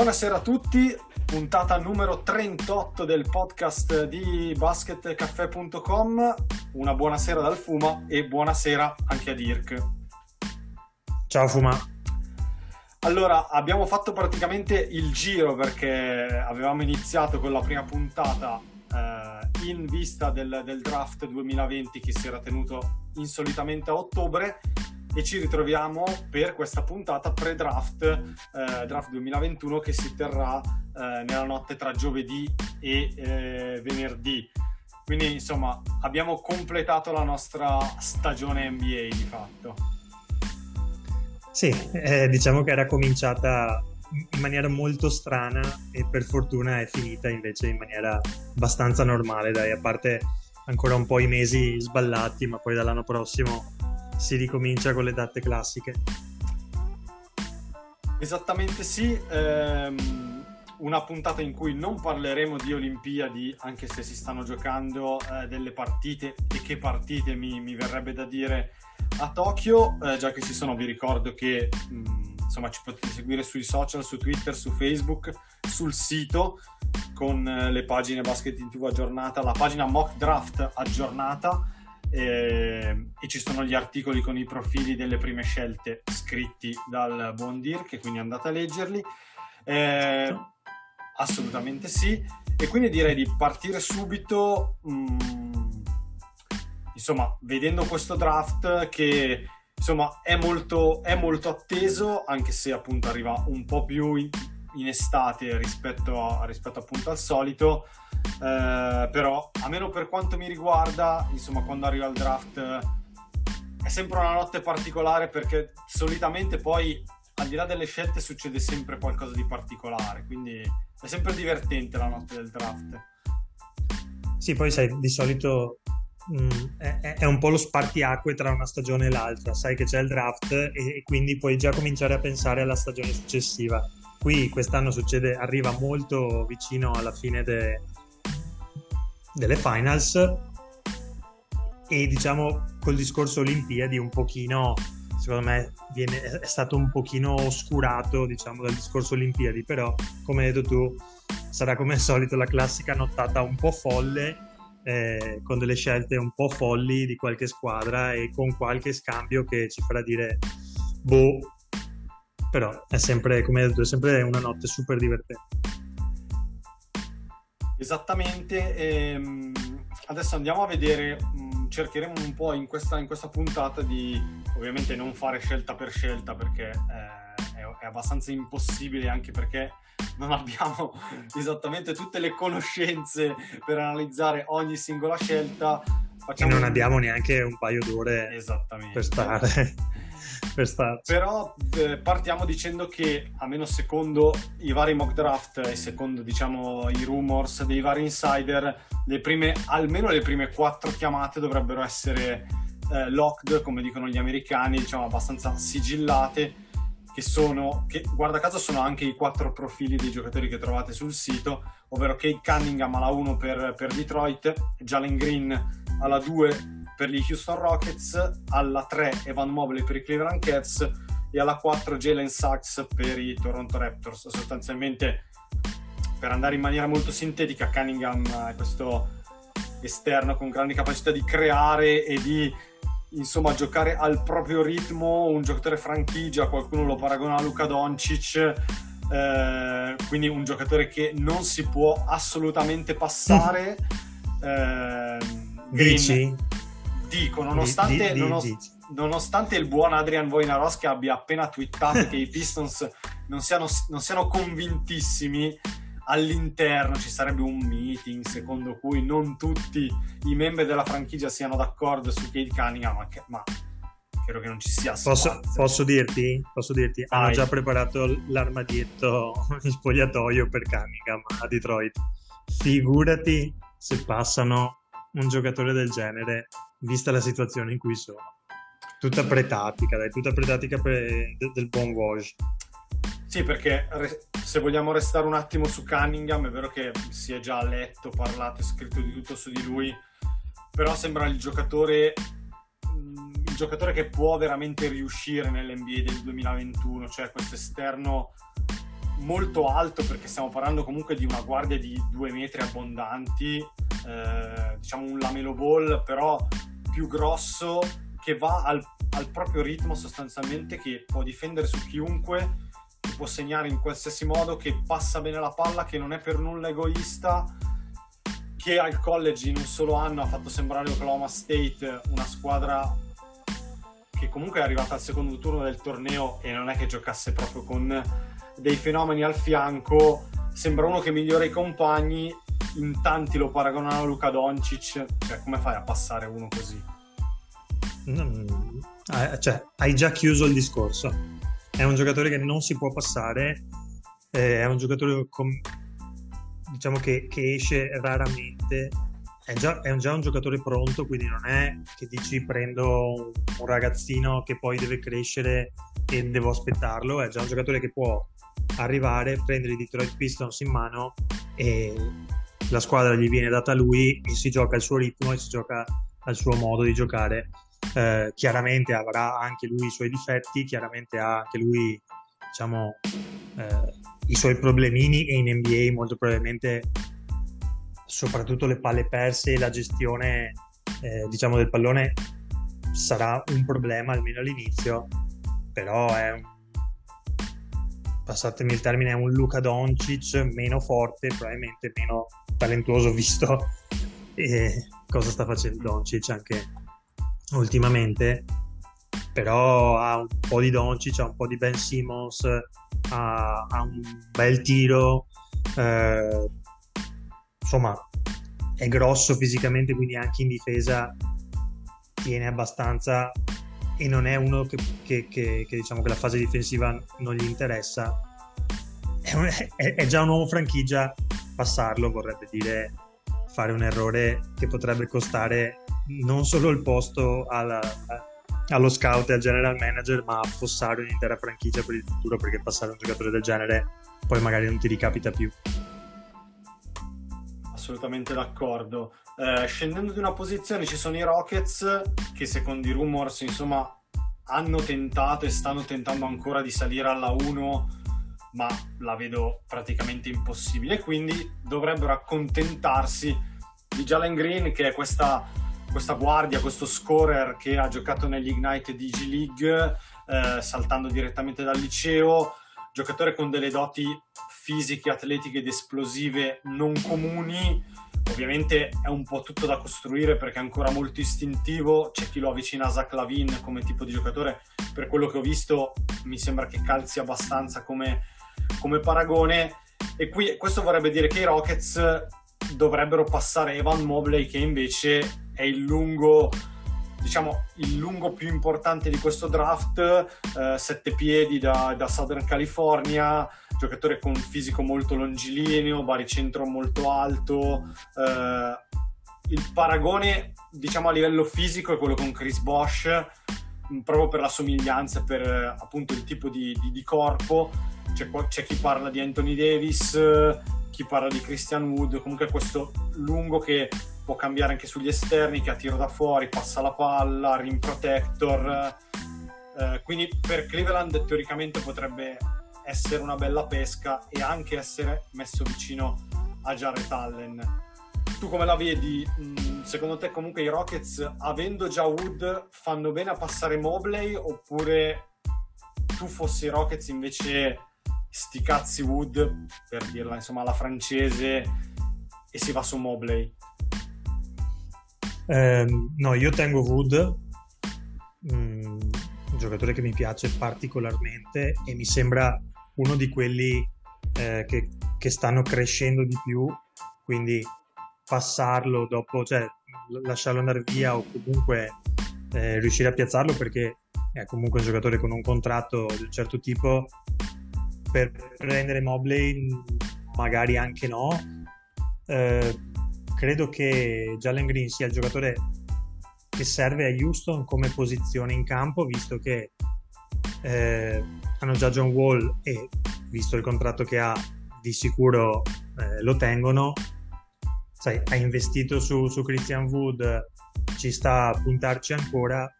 Buonasera a tutti, puntata numero 38 del podcast di basketcaffè.com. Una buonasera dal Fuma e buonasera anche a Dirk. Ciao Fuma. Allora, abbiamo fatto praticamente il giro perché avevamo iniziato con la prima puntata eh, in vista del, del draft 2020 che si era tenuto insolitamente a ottobre e ci ritroviamo per questa puntata pre-draft eh, draft 2021 che si terrà eh, nella notte tra giovedì e eh, venerdì. Quindi insomma abbiamo completato la nostra stagione NBA di fatto. Sì, eh, diciamo che era cominciata in maniera molto strana e per fortuna è finita invece in maniera abbastanza normale, dai, a parte ancora un po' i mesi sballati, ma poi dall'anno prossimo si ricomincia con le date classiche. Esattamente sì, ehm, una puntata in cui non parleremo di Olimpiadi, anche se si stanno giocando eh, delle partite e che partite mi, mi verrebbe da dire a Tokyo, eh, già che ci sono, vi ricordo che mh, insomma ci potete seguire sui social, su Twitter, su Facebook, sul sito con eh, le pagine Basket in TV aggiornata, la pagina Mock Draft aggiornata e, e, ci sono gli articoli con i profili delle prime scelte scritti dal buon Dirk, quindi andate a leggerli. Eh, assolutamente sì. E quindi direi di partire subito, mh, insomma, vedendo questo draft che insomma è molto, è molto atteso, anche se appunto arriva un po' più in, in estate rispetto, a, rispetto appunto al solito. Eh, però almeno per quanto mi riguarda insomma quando arriva il draft è sempre una notte particolare perché solitamente poi al di là delle scelte succede sempre qualcosa di particolare. Quindi è sempre divertente la notte del draft. Sì poi sai di solito mh, è, è, un po' lo spartiacque tra una stagione e l'altra. Sai che c'è il draft e, e quindi puoi già cominciare a pensare alla stagione successiva qui quest'anno succede arriva molto vicino alla fine de, delle finals e diciamo col discorso Olimpiadi un pochino secondo me viene, è stato un pochino oscurato diciamo dal discorso Olimpiadi però come hai detto tu sarà come al solito la classica nottata un po' folle eh, con delle scelte un po' folli di qualche squadra e con qualche scambio che ci farà dire boh però è sempre come hai detto è sempre una notte super divertente. Esattamente, ehm, adesso andiamo a vedere, mh, cercheremo un po' in questa, in questa, puntata di ovviamente non fare scelta per scelta perché eh, è, è, abbastanza impossibile anche perché non abbiamo esattamente tutte le conoscenze per analizzare ogni singola scelta. Facciamo... E non abbiamo neanche un paio d'ore per stare per starci. Però eh, partiamo dicendo che, almeno secondo i vari mock draft e secondo diciamo i rumors dei vari insider, le prime, almeno le prime quattro chiamate dovrebbero essere eh, locked, come dicono gli americani, diciamo abbastanza sigillate. Che sono, che guarda caso, sono anche i quattro profili dei giocatori che trovate sul sito, ovvero Kate Cunningham alla 1 per, per Detroit, Jalen Green alla 2 per gli Houston Rockets, alla 3 Evan Mobley per i Cleveland Cavs e alla 4 Jalen Sachs per i Toronto Raptors. Sostanzialmente, per andare in maniera molto sintetica, Cunningham è questo esterno con grandi capacità di creare e di insomma giocare al proprio ritmo, un giocatore franchigia, qualcuno lo paragona a Luca Doncic. Eh, quindi un giocatore che non si può assolutamente passare. Eh, Green, dico, nonostante, di, di, di, nonostante, il buon Adrian Wojnarowski abbia appena twittato che i Pistons non siano, non siano, convintissimi, all'interno ci sarebbe un meeting secondo cui non tutti i membri della franchigia siano d'accordo su Kate Cunningham, ma che, ma Credo che non ci sia posso, posso, dirti? Posso dirti? Hanno Vai. già preparato l'armadietto in spogliatoio per Cunningham a Detroit. Figurati se passano un giocatore del genere, vista la situazione in cui sono. Tutta pretatica, dai, tutta pretatica per, del buon Woj. Sì, perché se vogliamo restare un attimo su Cunningham, è vero che si è già letto, parlato e scritto di tutto su di lui, però sembra il giocatore, mm, il giocatore che può veramente riuscire nell'NBA del 2021, cioè questo esterno molto alto perché stiamo parlando comunque di una guardia di due metri abbondanti, eh, diciamo un lamelo ball, però più grosso che va al, al proprio ritmo sostanzialmente, che può difendere su chiunque ti può segnare in qualsiasi modo, che passa bene la palla, che non è per nulla egoista, che al college in un solo anno ha fatto sembrare Oklahoma State una squadra che comunque è arrivata al secondo turno del torneo e non è che giocasse proprio con dei fenomeni al fianco. Sembra uno che migliora i compagni, in tanti lo paragonano a Luca Doncic, cioè come fai a passare uno così? Mm, cioè, hai già chiuso il discorso. È un giocatore che non si può passare, eh, è un giocatore com- diciamo che, che, esce raramente, è già, è già un giocatore pronto, quindi non è che dici prendo un ragazzino che poi deve crescere e devo aspettarlo, è già un giocatore che può arrivare, prendere i Detroit Pistons in mano e la squadra gli viene data a lui e si gioca al suo ritmo e si gioca al suo modo di giocare. Eh, chiaramente avrà anche lui i suoi difetti, chiaramente ha anche lui diciamo, eh, i suoi problemini e in NBA molto probabilmente soprattutto le palle perse e la gestione eh, diciamo, del pallone sarà un problema almeno all'inizio, però è un passatemi il termine, è un Luca Doncic meno forte, probabilmente meno talentuoso visto e cosa sta facendo Doncic anche ultimamente, però ha un po' di Doncic, ha un po' di Ben Simmons, ha, ha un bel tiro, eh, insomma è grosso fisicamente, quindi anche in difesa tiene abbastanza e non è uno che, che, che, che diciamo che la fase difensiva non gli interessa. È, un, è, è già un uomo franchigia, passarlo vorrebbe dire fare un errore che potrebbe costare non solo il posto alla, allo scout e al general manager, ma affossare un'intera franchigia per il futuro perché passare un giocatore del genere poi magari non ti ricapita più. Assolutamente d'accordo. Eh, scendendo di una posizione ci sono i Rockets che secondo i rumors insomma hanno tentato e stanno tentando ancora di salire alla 1 ma la vedo praticamente impossibile quindi dovrebbero accontentarsi di Jalen Green che è questa questa guardia, questo scorer che ha giocato negli Ignite di League, eh, saltando direttamente dal liceo, giocatore con delle doti fisiche, atletiche ed esplosive non comuni. Ovviamente è un po' tutto da costruire perché è ancora molto istintivo. C'è chi lo avvicina a Zach Lavin come tipo di giocatore. Per quello che ho visto, mi sembra che calzi abbastanza come, come paragone. E qui questo vorrebbe dire che i Rockets dovrebbero passare Evan Mobley, che invece è il lungo diciamo il lungo più importante di questo draft, eh, sette piedi da, da, Southern California, giocatore con fisico molto longilineo, baricentro molto alto. Eh, il paragone, diciamo a livello fisico, è quello con Chris Bosch, proprio per la somiglianza, per appunto il tipo di, di, di corpo. C'è, c'è, chi parla di Anthony Davis, chi parla di Christian Wood, comunque questo lungo che può cambiare anche sugli esterni, che a tiro da fuori passa la palla, rim protector. Eh, quindi per Cleveland teoricamente potrebbe essere una bella pesca e anche essere messo vicino a Jared Allen. Tu come la vedi? Mm, secondo te comunque i Rockets, avendo già Wood, fanno bene a passare Mobley oppure tu fossi i Rockets invece sti cazzi Wood, per dirla insomma alla francese, e si va su Mobley? Eh, no, io tengo Wood, mm, un giocatore che mi piace particolarmente e mi sembra uno di quelli eh, che, che, stanno crescendo di più, quindi passarlo dopo, cioè lasciarlo andare via o comunque eh, riuscire a piazzarlo perché è comunque un giocatore con un contratto di un certo tipo, per prendere Mobley magari anche no. Eh, credo che Jalen Green sia il giocatore che serve a Houston come posizione in campo, visto che eh, hanno già John Wall e visto il contratto che ha, di sicuro eh, lo tengono. Sai, ha investito su, su, Christian Wood, ci sta a puntarci ancora.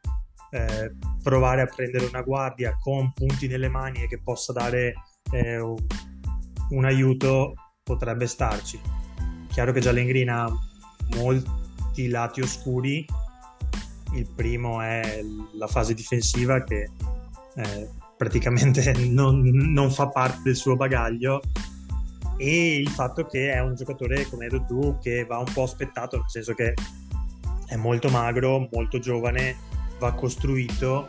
Eh, provare a prendere una guardia con punti nelle mani e che possa dare eh, un aiuto potrebbe starci. Chiaro che Jalen ha molti lati oscuri. Il primo è la fase difensiva che eh, praticamente non, non, fa parte del suo bagaglio e il fatto che è un giocatore, come hai detto tu, che va un po' aspettato, nel senso che è molto magro, molto giovane, va costruito,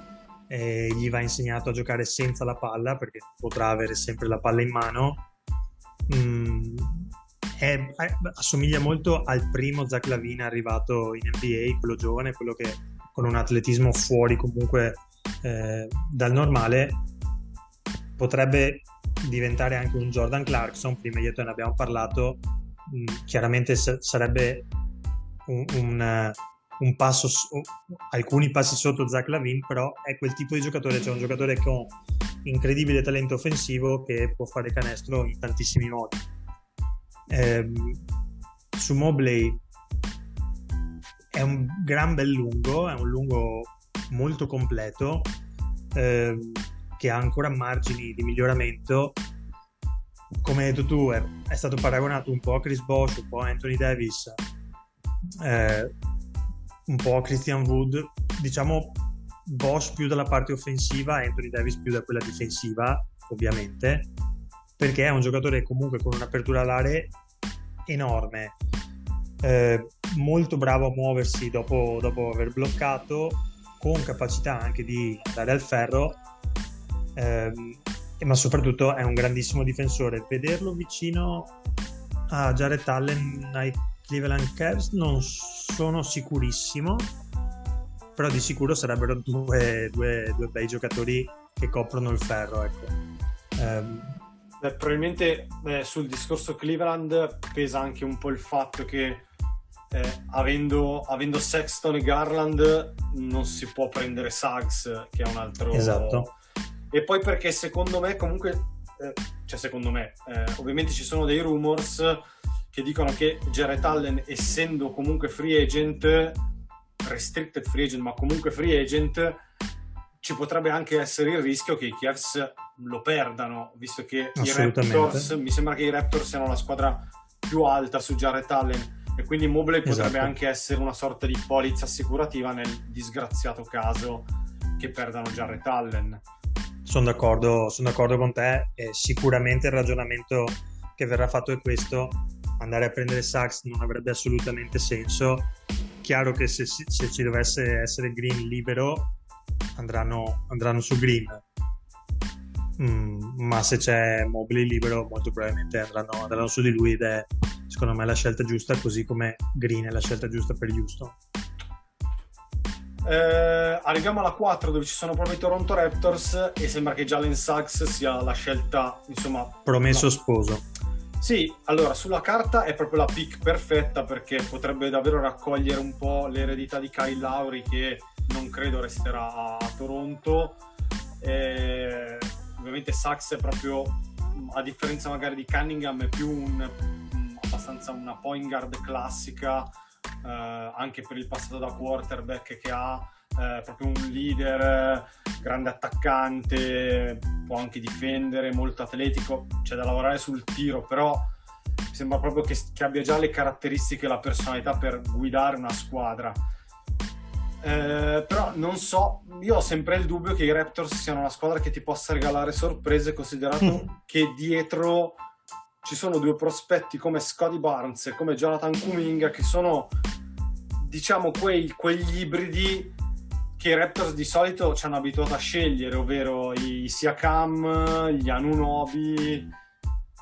eh, gli va insegnato a giocare senza la palla perché potrà avere sempre la palla in mano. Mm, è, assomiglia molto al primo Zach Lavina arrivato in NBA, quello giovane, quello che con un atletismo fuori comunque eh, dal normale potrebbe diventare anche un Jordan Clarkson, prima io te ne abbiamo parlato, mm, chiaramente sarebbe un, un, un, passo, alcuni passi sotto Zach Lavin, però è quel tipo di giocatore, cioè un giocatore con incredibile talento offensivo che può fare canestro in tantissimi modi. Eh, su Mobley è un gran bel lungo, è un lungo molto completo eh, che ha ancora margini di miglioramento. Come hai detto tu, è, è, stato paragonato un po' a Chris Bosch, un po' a Anthony Davis, eh, un po' Christian Wood. Diciamo Bosch più dalla parte offensiva, Anthony Davis più da quella difensiva, ovviamente, perché è un giocatore comunque con un'apertura all'area enorme. Eh, molto bravo a muoversi dopo, dopo aver bloccato con capacità anche di dare al ferro, ehm, ma soprattutto è un grandissimo difensore. Vederlo vicino a Jared Allen ai Cleveland Cavs non sono sicurissimo, però di sicuro sarebbero due, due, due bei giocatori che coprono il ferro. Ecco. Um, Beh, probabilmente eh, sul discorso Cleveland pesa anche un po' il fatto che eh, avendo, avendo, Sexton e Garland non si può prendere Suggs che è un altro esatto e poi perché secondo me comunque eh, cioè secondo me eh, ovviamente ci sono dei rumors che dicono che Jared Allen essendo comunque free agent restricted free agent ma comunque free agent ci potrebbe anche essere il rischio che i Cavs lo perdano visto che i Raptors mi sembra che i Raptors siano la squadra più alta su Jared Allen e quindi Mobley potrebbe esatto. anche essere una sorta di polizza assicurativa nel disgraziato caso che perdano Jarrett Allen. Sono d'accordo, sono d'accordo con te e sicuramente il ragionamento che verrà fatto è questo, andare a prendere Sachs non avrebbe assolutamente senso. Chiaro che se, se ci dovesse essere Green libero andranno, andranno su Green, mm, ma se c'è Mobley libero molto probabilmente andranno, andranno su di lui ed è secondo me la scelta giusta, così come Green è la scelta giusta per Houston. Eh, arriviamo alla 4 dove ci sono proprio i Toronto Raptors e sembra che Jalen Sachs sia la scelta, insomma... Promesso la... sposo. Sì, allora sulla carta è proprio la pick perfetta perché potrebbe davvero raccogliere un po' l'eredità di Kyle Lowry che non credo resterà a Toronto. E ovviamente Sachs è proprio, a differenza magari di Cunningham, è più un abbastanza una point guard classica, eh, anche per il passato da quarterback che ha, eh, proprio un leader, grande attaccante, può anche difendere, molto atletico, c'è da lavorare sul tiro, però mi sembra proprio che, che abbia già le caratteristiche e la personalità per guidare una squadra. Eh, però non so, io ho sempre il dubbio che i Raptors siano una squadra che ti possa regalare sorprese, considerato mm. che dietro ci sono due prospetti come Scotty Barnes e come Jonathan Kuminga che sono diciamo quei, quegli ibridi che i Raptors di solito ci hanno abituato a scegliere, ovvero i Siakam, gli Anunobi.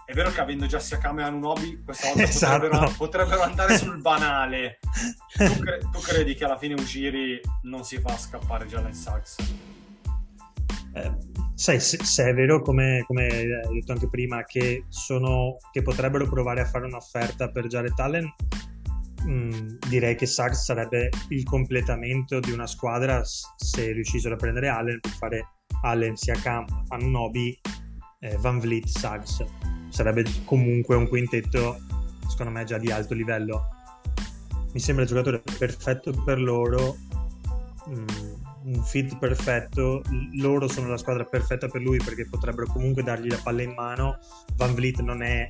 È vero che avendo già Siakam e Anunobi, questa volta esatto. potrebbero, potrebbero, andare sul banale. Tu, cre- tu, credi che alla fine Ujiri non si fa scappare Jalen Sachs? Eh, sai, se, se, è vero, come, come, hai detto anche prima, che, sono, che potrebbero provare a fare un'offerta per Jared Allen, mm, direi che Suggs sarebbe il completamento di una squadra se riuscissero a prendere Allen per fare Allen sia Camp, Anunobi, eh, Van Vliet, Suggs. Sarebbe comunque un quintetto, secondo me, già di alto livello. Mi sembra il giocatore perfetto per loro. Mm, un fit perfetto, loro sono la squadra perfetta per lui perché potrebbero comunque dargli la palla in mano. Van Vliet non è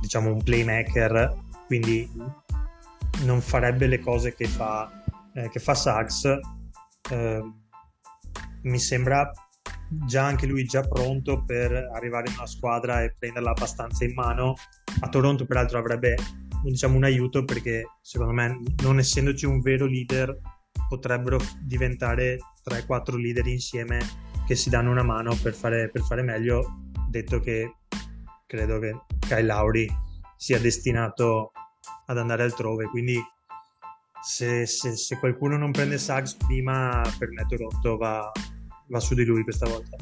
diciamo un playmaker, quindi non farebbe le cose che fa, eh, che fa Sachs. Eh, mi sembra già anche lui già pronto per arrivare in una squadra e prenderla abbastanza in mano. A Toronto peraltro avrebbe diciamo, un aiuto perché secondo me non essendoci un vero leader potrebbero diventare 3-4 leader insieme che si danno una mano per fare, per fare meglio, detto che credo che Kyle Lauri sia destinato ad andare altrove, quindi se, se, se qualcuno non prende Suggs prima per me Toronto va, va su di lui questa volta.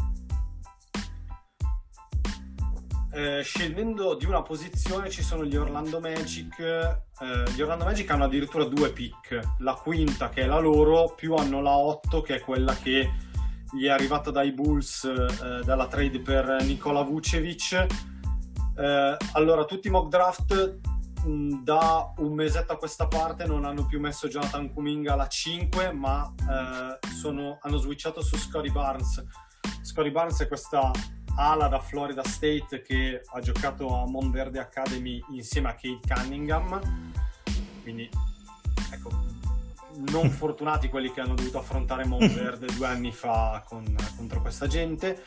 Eh, scendendo di una posizione ci sono gli Orlando Magic. Eh, gli Orlando Magic hanno addirittura due pick, la quinta che è la loro, più hanno la 8 che è quella che gli è arrivata dai Bulls eh, dalla trade per Nikola Vucevic. Eh, allora, tutti i mock draft da un mesetto a questa parte non hanno più messo Jonathan Kuminga alla 5, ma eh, sono, hanno switchato su Scotty Barnes. Scotty Barnes è questa ala da Florida State che ha giocato a Monverde Academy insieme a Kate Cunningham. Quindi, ecco, non fortunati quelli che hanno dovuto affrontare Monverde due anni fa con, contro questa gente.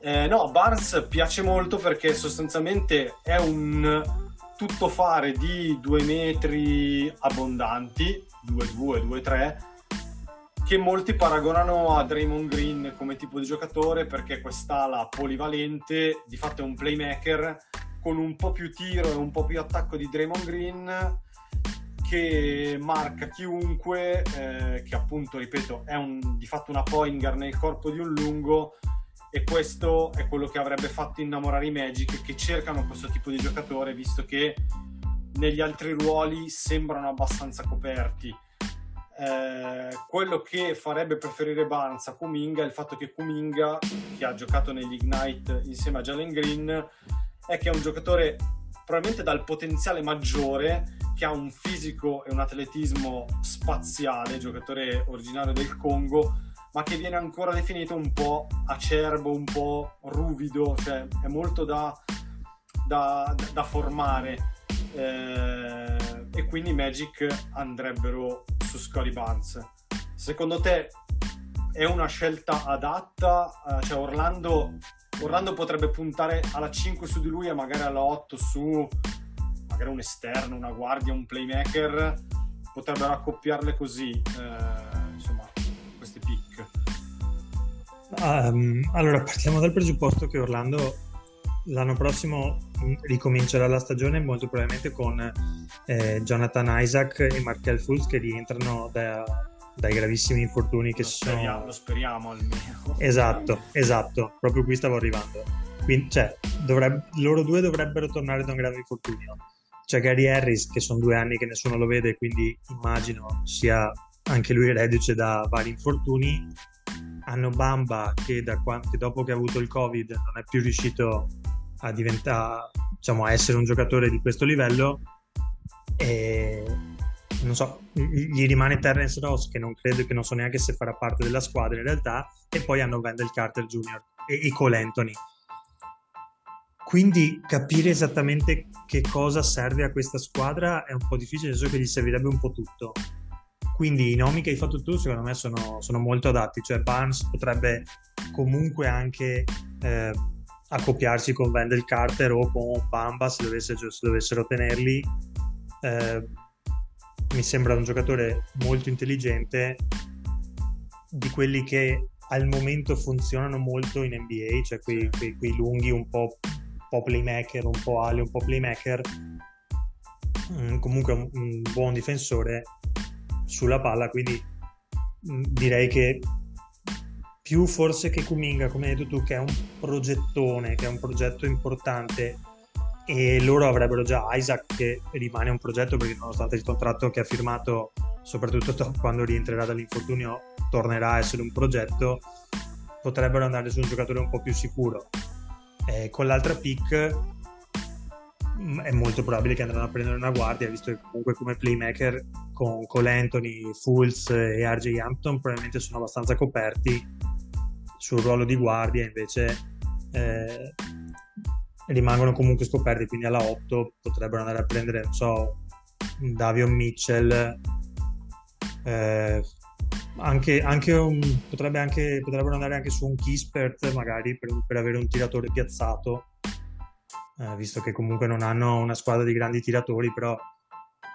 Eh, no, Barnes piace molto perché sostanzialmente è un tuttofare di due metri abbondanti, 2-2, 2-3, che molti paragonano a Draymond Green come tipo di giocatore perché quest'ala polivalente di fatto è un playmaker con un po' più tiro e un po' più attacco di Draymond Green che marca chiunque eh, che appunto ripeto è un, di fatto una poingar nel corpo di un lungo e questo è quello che avrebbe fatto innamorare i Magic che cercano questo tipo di giocatore visto che negli altri ruoli sembrano abbastanza coperti. Eh, quello che farebbe preferire Barnes a Kuminga è il fatto che Kuminga, che ha giocato negli Ignite insieme a Jalen Green, è che è un giocatore probabilmente dal potenziale maggiore, che ha un fisico e un atletismo spaziale, giocatore originario del Congo, ma che viene ancora definito un po' acerbo, un po' ruvido, cioè è molto da, da, da formare. Eh, e quindi Magic andrebbero su Scotty Barnes. Secondo te è una scelta adatta? Uh, cioè Orlando, Orlando, potrebbe puntare alla 5 su di lui e magari alla 8 su magari un esterno, una guardia, un playmaker. Potrebbero accoppiarle così, uh, Um, allora, partiamo dal presupposto che Orlando l'anno prossimo ricomincerà la stagione molto probabilmente con eh, Jonathan Isaac e Markel Fultz che rientrano da, dai gravissimi infortuni che lo speriamo, sono... Lo speriamo almeno. Esatto, esatto, proprio qui stavo arrivando. Quindi, cioè, dovrebbe, loro due dovrebbero tornare da un grave infortunio. C'è Gary Harris che sono due anni che nessuno lo vede, quindi immagino sia anche lui reduce da vari infortuni. Hanno Bamba che, da, che dopo che ha avuto il Covid non è più riuscito a diventare, diciamo, a essere un giocatore di questo livello e non so, gli rimane Terence Ross che non credo che non so neanche se farà parte della squadra in realtà e poi hanno Wendell Carter Jr. e, e Cole Anthony quindi capire esattamente che cosa serve a questa squadra è un po' difficile, nel senso che gli servirebbe un po' tutto. Quindi i nomi che hai fatto tu secondo me sono, sono molto adatti, cioè Barnes potrebbe comunque anche eh, accoppiarsi con Wendell Carter o con Bamba se, dovesse, se dovessero tenerli. Eh, mi sembra un giocatore molto intelligente, di quelli che al momento funzionano molto in NBA, cioè quei, quei, quei lunghi un po', un po', playmaker, un po' ali, un po' playmaker. Mm, comunque un, un buon difensore sulla palla, quindi mm, direi che più forse che Kuminga, come hai detto tu, che è un progettone, che è un progetto importante e loro avrebbero già Isaac che rimane un progetto perché nonostante il contratto che ha firmato, soprattutto quando rientrerà dall'infortunio, tornerà a essere un progetto, potrebbero andare su un giocatore un po' più sicuro. Eh, con l'altra pick è molto probabile che andranno a prendere una guardia, visto che comunque come playmaker con Cole Anthony, Fools e RJ Hampton probabilmente sono abbastanza coperti sul ruolo di guardia, invece eh, rimangono comunque scoperti, quindi alla 8 potrebbero andare a prendere, non so, Davion Mitchell, eh, anche, anche un, potrebbe anche, potrebbero andare anche su un Kispert magari per, per avere un tiratore piazzato, eh, visto che comunque non hanno una squadra di grandi tiratori, però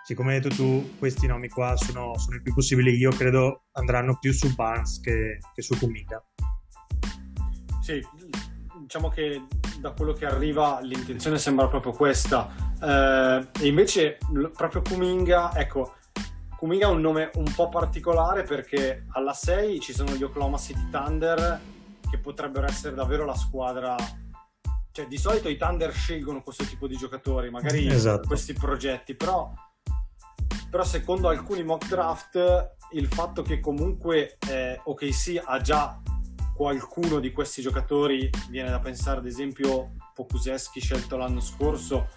siccome hai detto tu, questi nomi qua sono, sono i più possibili, io credo andranno più su Barnes che, che su Kuminga. Sì, diciamo che da quello che arriva l'intenzione sembra proprio questa. Eh, e invece proprio Kuminga, ecco, Kuminga ha un nome un po' particolare perché alla 6 ci sono gli Oklahoma City Thunder che potrebbero essere davvero la squadra cioè di solito i Thunder scelgono questo tipo di giocatori, magari esatto. questi progetti, però, però, secondo alcuni mock draft il fatto che comunque eh, OKC ha già qualcuno di questi giocatori, viene da pensare ad esempio Pokuseschi scelto l'anno scorso,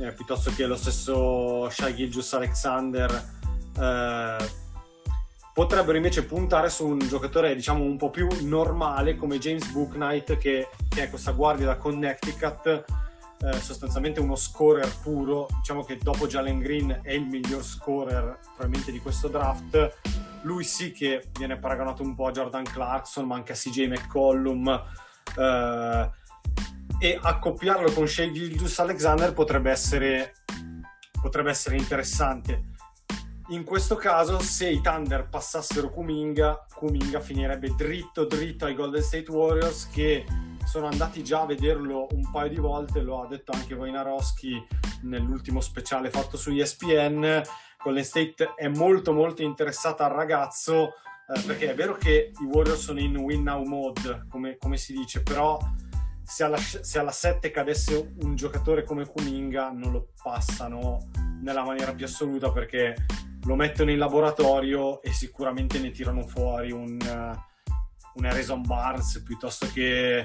eh, piuttosto che lo stesso Shai Gilgius Alexander, eh, potrebbero invece puntare su un giocatore diciamo un po' più normale come James Booknight che, che è questa guardia da Connecticut eh, sostanzialmente uno scorer puro diciamo che dopo Jalen Green è il miglior scorer probabilmente di questo draft lui sì che viene paragonato un po' a Jordan Clarkson, ma anche a CJ McCollum. Eh, e accoppiarlo con Shea Gilgius Alexander potrebbe essere, potrebbe essere interessante. In questo caso, se i Thunder passassero Kuminga, Kuminga finirebbe dritto dritto ai Golden State Warriors che sono andati già a vederlo un paio di volte, lo ha detto anche Wojnarowski nell'ultimo speciale fatto su ESPN Golden State è molto molto interessata al ragazzo eh, perché è vero che i Warriors sono in win now mode come, come si dice però se alla, se alla 7 cadesse un giocatore come Kuminga non lo passano nella maniera più assoluta perché lo mettono in laboratorio e sicuramente ne tirano fuori un, un Harrison Barnes piuttosto che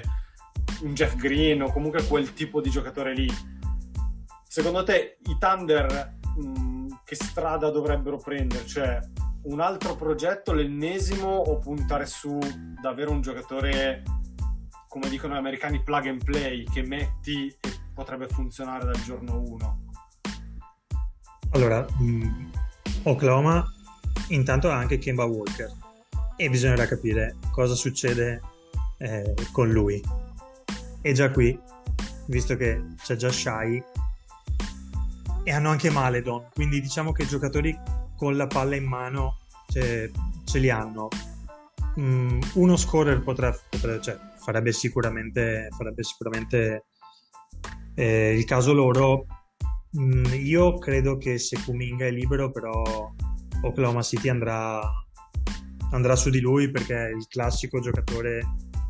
un Jeff Green o comunque quel tipo di giocatore lì secondo te i Thunder mh, che strada dovrebbero prendere? Cioè, un altro progetto, l'ennesimo, o puntare su davvero un giocatore, come dicono gli americani, plug and play, che metti e potrebbe funzionare dal giorno 1? Allora, mh, mm, Oklahoma intanto ha anche Kemba Walker e bisognerà capire cosa succede eh, con lui. E già qui, visto che c'è già Shai, e hanno anche Maledon, quindi diciamo che i giocatori con la palla in mano cioè, ce li hanno. Mm, uno scorer potrebbe, potrebbe cioè, farebbe sicuramente, farebbe sicuramente eh, il caso loro. Mm, io credo che se Kuminga è libero, però Oklahoma City andrà, andrà su di lui perché è il classico giocatore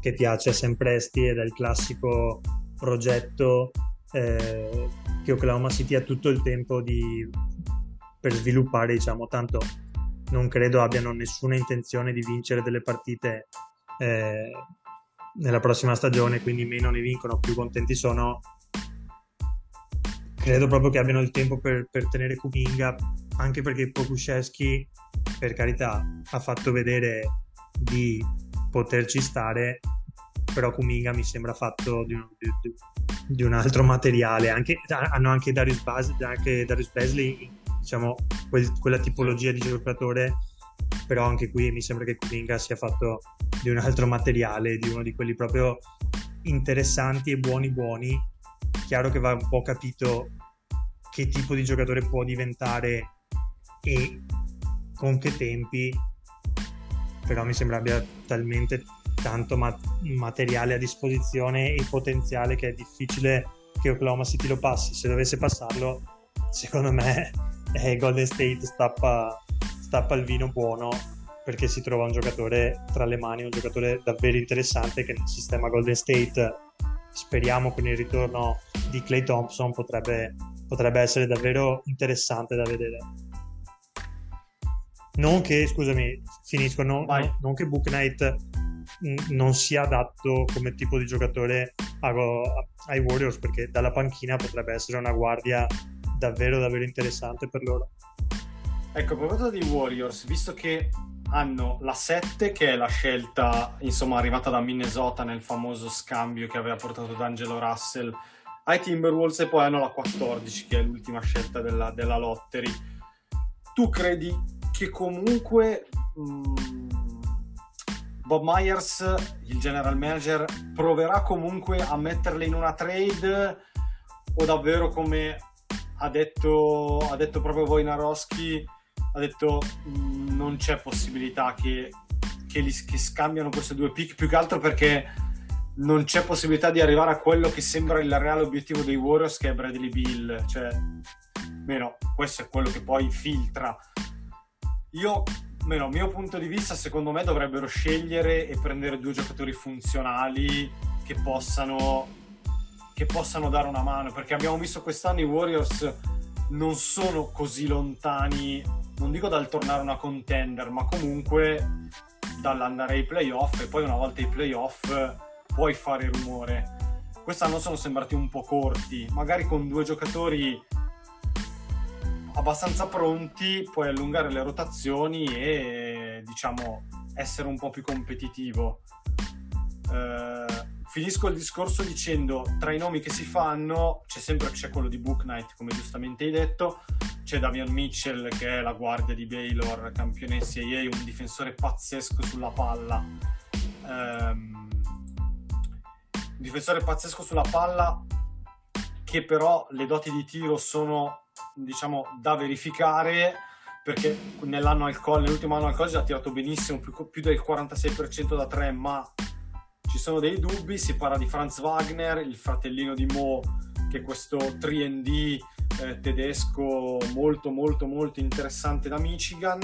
che piace a Sempresti ed è il classico progetto eh, che Oklahoma City ha tutto il tempo di, per sviluppare, diciamo, tanto non credo abbiano nessuna intenzione di vincere delle partite eh, nella prossima stagione, quindi meno ne vincono, più contenti sono. Credo proprio che abbiano il tempo per, per tenere Kuminga, anche perché Pokushevsky, per carità, ha fatto vedere di poterci stare, però Kuminga mi sembra fatto di, di, di un altro materiale. Anche, hanno anche Darius, Bas, anche Darius Basley, diciamo, quel, quella tipologia di giocatore, però anche qui mi sembra che Kuminga sia fatto di un altro materiale, di uno di quelli proprio interessanti e buoni buoni. Chiaro che va un po' capito che tipo di giocatore può diventare e con che tempi, però mi sembra abbia talmente tanto ma- materiale a disposizione e potenziale che è difficile che Oklahoma City lo passi. Se dovesse passarlo, secondo me eh, Golden State stappa, stappa il vino buono perché si trova un giocatore tra le mani, un giocatore davvero interessante che nel sistema Golden State speriamo con il ritorno di Clay Thompson potrebbe, potrebbe essere davvero interessante da vedere. Non che, scusami, finisco, no, no, non che Book Knight non sia adatto come tipo di giocatore ai Warriors perché dalla panchina potrebbe essere una guardia davvero davvero interessante per loro. Ecco, a proposito di Warriors, visto che hanno la 7 che è la scelta insomma arrivata da Minnesota nel famoso scambio che aveva portato D'Angelo Russell ai Timberwolves e poi hanno la 14 che è l'ultima scelta della, della lottery. Tu credi che comunque mh, mm, Bob Myers il general manager proverà comunque a metterle in una trade o davvero come ha detto, ha detto proprio Wojnarowski ha detto mm, non c'è possibilità che, che, li, che scambiano queste due pick, più che altro perché non c'è possibilità di arrivare a quello che sembra il reale obiettivo dei Warriors che è Bradley Bill, cioè meno, questo è quello che poi filtra. Io, meno, mio punto di vista, secondo me dovrebbero scegliere e prendere due giocatori funzionali che possano, che possano dare una mano, perché abbiamo visto quest'anno i Warriors non sono così lontani non dico dal tornare una contender, ma comunque dall'andare ai playoff e poi una volta ai playoff puoi fare rumore. Quest'anno sono sembrati un po' corti, magari con due giocatori abbastanza pronti puoi allungare le rotazioni e diciamo essere un po' più competitivo. Eh, finisco il discorso dicendo tra i nomi che si fanno c'è sempre c'è quello di Book Knight come giustamente hai detto. C'è Davion Mitchell che è la guardia di Baylor campione NCAA un difensore pazzesco sulla palla. Um, un difensore pazzesco sulla palla che però le doti di tiro sono diciamo da verificare perché nell'anno al college, nell'ultimo anno al college ha tirato benissimo più, più del 46% da 3 ma ci sono dei dubbi, si parla di Franz Wagner, il fratellino di Mo, che è questo 3D eh, tedesco molto molto molto interessante da Michigan.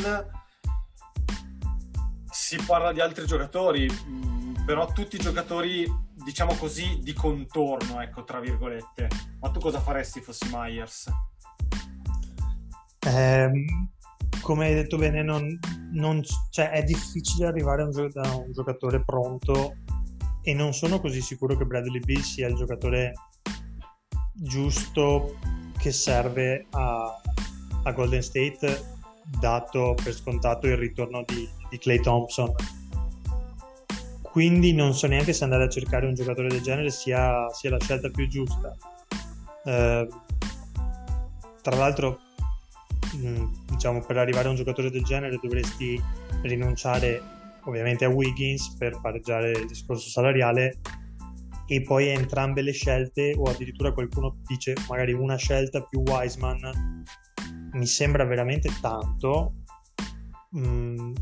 Si parla di altri giocatori, mm, però tutti giocatori, diciamo così, di contorno, ecco, tra virgolette. Ma tu cosa faresti fossi Myers? Eh, come hai detto bene, non, non, cioè, è difficile arrivare a un, a un giocatore pronto e non sono così sicuro che Bradley Bill sia il giocatore giusto che serve a, a Golden State dato per scontato il ritorno di, di, Clay Thompson. Quindi non so neanche se andare a cercare un giocatore del genere sia, sia la scelta più giusta. Eh, tra l'altro mm, diciamo per arrivare a un giocatore del genere dovresti rinunciare ovviamente a Wiggins per pareggiare il discorso salariale e poi entrambe le scelte o addirittura qualcuno dice magari una scelta più Wiseman mi sembra veramente tanto mm,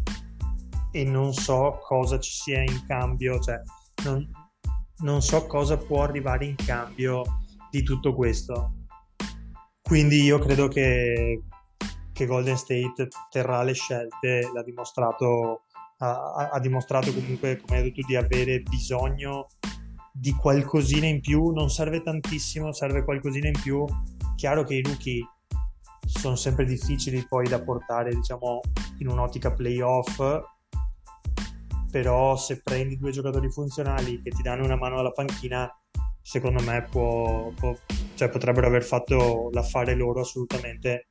e non so cosa ci sia in cambio cioè non, non so cosa può arrivare in cambio di tutto questo. Quindi io credo che, che Golden State terrà le scelte l'ha dimostrato ha, ha dimostrato comunque, come hai detto di avere bisogno di qualcosina in più, non serve tantissimo, serve qualcosina in più. Chiaro che i rookie sono sempre difficili poi da portare, diciamo, in un'ottica playoff, però se prendi due giocatori funzionali che ti danno una mano alla panchina, secondo me può, può, cioè potrebbero aver fatto l'affare loro assolutamente.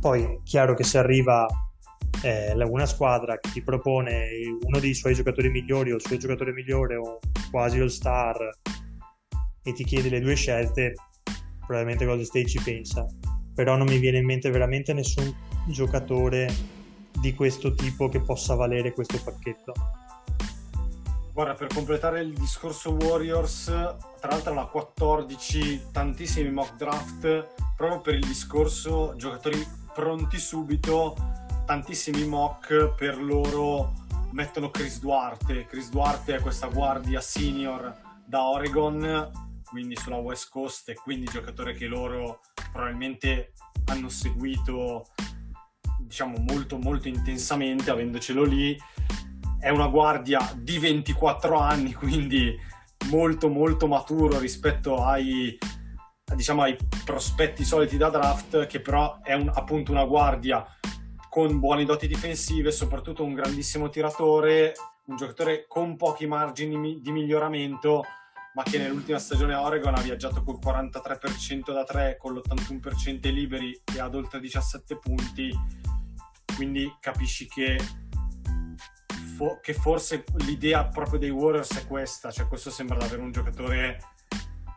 Poi, chiaro che se arriva eh, una squadra che ti propone uno dei suoi giocatori migliori o il suo giocatore migliore o quasi all star e ti chiede le due scelte, probabilmente Golden State ci pensa. Però non mi viene in mente veramente nessun giocatore di questo tipo che possa valere questo pacchetto. Guarda, per completare il discorso Warriors, tra l'altro la 14, tantissimi mock draft, proprio per il discorso giocatori pronti subito tantissimi mock per loro mettono Chris Duarte. Chris Duarte è questa guardia senior da Oregon, quindi sulla West Coast, e quindi giocatore che loro probabilmente hanno seguito diciamo molto molto intensamente avendocelo lì è una guardia di 24 anni quindi molto molto maturo rispetto ai diciamo ai prospetti soliti da draft che però è un, appunto una guardia con buone doti difensive soprattutto un grandissimo tiratore un giocatore con pochi margini di miglioramento ma che nell'ultima stagione a Oregon ha viaggiato col 43% da 3, con l'81% liberi e ad oltre 17 punti, quindi capisci che, fo- che forse l'idea proprio dei Warriors è questa, cioè questo sembra davvero un giocatore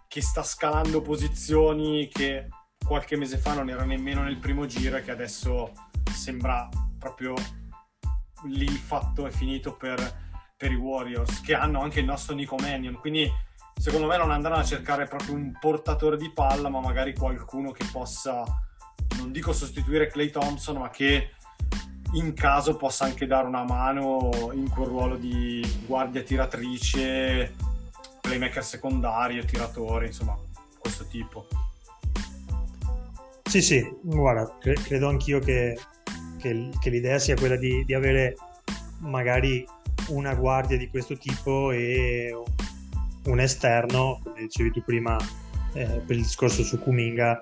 che sta scalando posizioni che qualche mese fa non era nemmeno nel primo giro e che adesso sembra proprio lì il fatto è finito per, per i Warriors che hanno anche il nostro Nico Mannion quindi secondo me non andranno a cercare proprio un portatore di palla, ma magari qualcuno che possa, non dico sostituire Clay Thompson, ma che in caso possa anche dare una mano in quel ruolo di guardia tiratrice, playmaker secondario, tiratore, insomma, questo tipo. Sì, sì, guarda, cre- credo anch'io che, che, che, l'idea sia quella di, di avere magari una guardia di questo tipo e un esterno, come dicevi tu prima eh, per il discorso su Kuminga,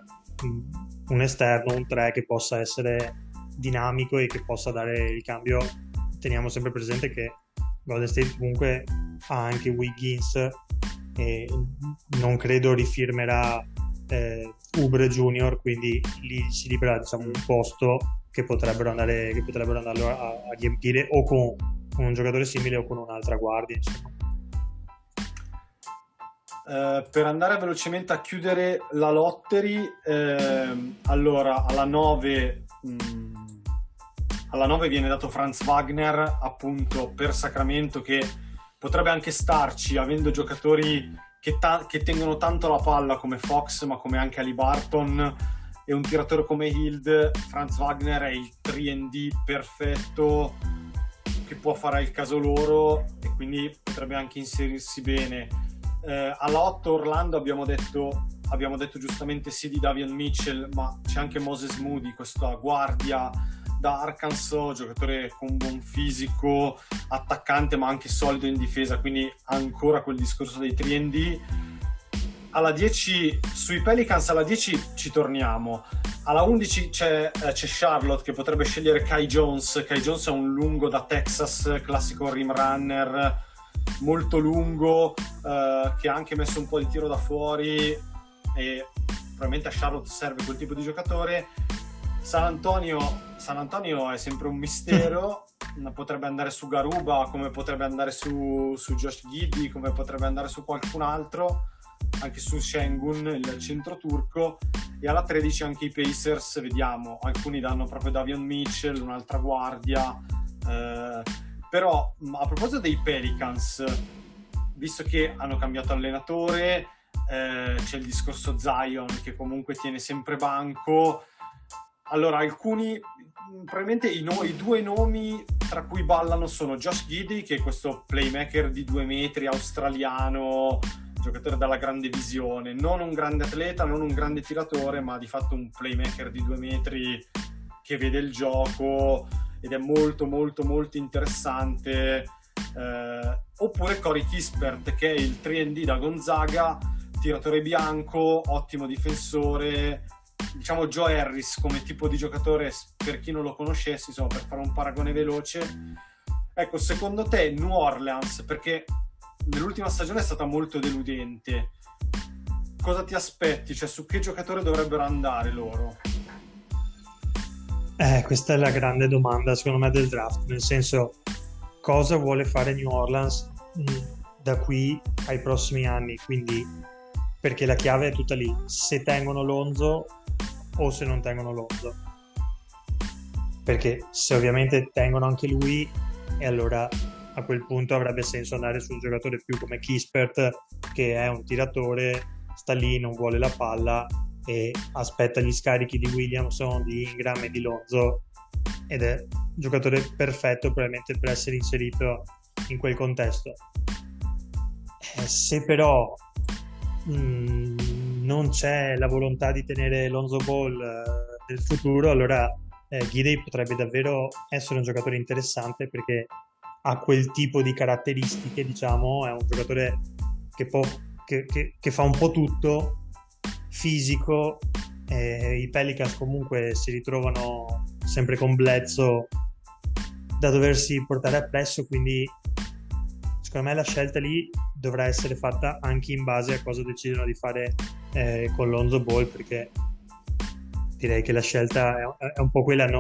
un esterno, un 3 che possa essere dinamico e che possa dare il cambio. Teniamo sempre presente che Golden State comunque ha anche Wiggins e non credo rifirmerà eh, Ubre Junior, quindi lì si libera diciamo, un posto che potrebbero andare, che potrebbero andarlo a, a riempire o con un giocatore simile o con un'altra guardia. Eh, per andare velocemente a chiudere la lottery, eh, allora alla 9, mh, mm, alla 9 viene dato Franz Wagner appunto per Sacramento che potrebbe anche starci avendo giocatori che, ta- che tengono tanto la palla come Fox ma come anche Ali Barton e un tiratore come Hild, Franz Wagner è il 3D perfetto che può fare il caso loro e quindi potrebbe anche inserirsi bene. Eh, alla 8 Orlando abbiamo detto, abbiamo detto giustamente sì di Davian Mitchell, ma c'è anche Moses Moody, questa guardia da Arkansas, giocatore con buon fisico, attaccante ma anche solido in difesa, quindi ancora quel discorso dei 3D. Alla 10, sui Pelicans alla 10 ci torniamo. Alla 11 c'è, eh, c'è, Charlotte che potrebbe scegliere Kai Jones. Kai Jones è un lungo da Texas, classico rim runner, molto lungo, eh, che ha anche messo un po' di tiro da fuori e probabilmente a Charlotte serve quel tipo di giocatore. San Antonio, San Antonio è sempre un mistero, potrebbe andare su Garuba, come potrebbe andare su, su Josh Giddy, come potrebbe andare su qualcun altro, anche su Shengun, il centro turco, e alla 13 anche i Pacers, vediamo, alcuni danno proprio Davion Mitchell, un'altra guardia, eh, però a proposito dei Pelicans, visto che hanno cambiato allenatore, eh, c'è il discorso Zion che comunque tiene sempre banco. Allora, alcuni, probabilmente i, no, i due nomi tra cui ballano sono Josh Giddy, che è questo playmaker di due metri australiano, giocatore dalla grande visione, non un grande atleta, non un grande tiratore, ma di fatto un playmaker di due metri che vede il gioco ed è molto molto molto interessante. Eh, oppure Cory Kispert che è il 3D da Gonzaga, tiratore bianco, ottimo difensore, diciamo Joe Harris come tipo di giocatore per chi non lo conoscesse, insomma per fare un paragone veloce. Ecco, secondo te New Orleans, perché nell'ultima stagione è stata molto deludente, cosa ti aspetti? Cioè su che giocatore dovrebbero andare loro? Eh, questa è la grande domanda, secondo me, del draft. Nel senso, cosa vuole fare New Orleans mm, da qui ai prossimi anni? Quindi, perché la chiave è tutta lì: se tengono Lonzo o se non tengono Lonzo. Perché se ovviamente tengono anche lui, e allora a quel punto avrebbe senso andare su un giocatore più come Kispert, che è un tiratore, sta lì, non vuole la palla e aspetta gli scarichi di Williamson, di Ingram e di Lonzo ed è un giocatore perfetto probabilmente per essere inserito in quel contesto. Eh, se però mh, mm, non c'è la volontà di tenere Lonzo Ball eh, nel futuro, allora eh, Gidey potrebbe davvero essere un giocatore interessante perché ha quel tipo di caratteristiche, diciamo, è un giocatore che, può, che, che, che fa un po' tutto, fisico, eh, i Pelicans comunque si ritrovano sempre con Bledsoe da doversi portare appresso, quindi secondo me la scelta lì dovrà essere fatta anche in base a cosa decidono di fare eh, con Lonzo Ball, perché direi che la scelta è, è un po' quella, no,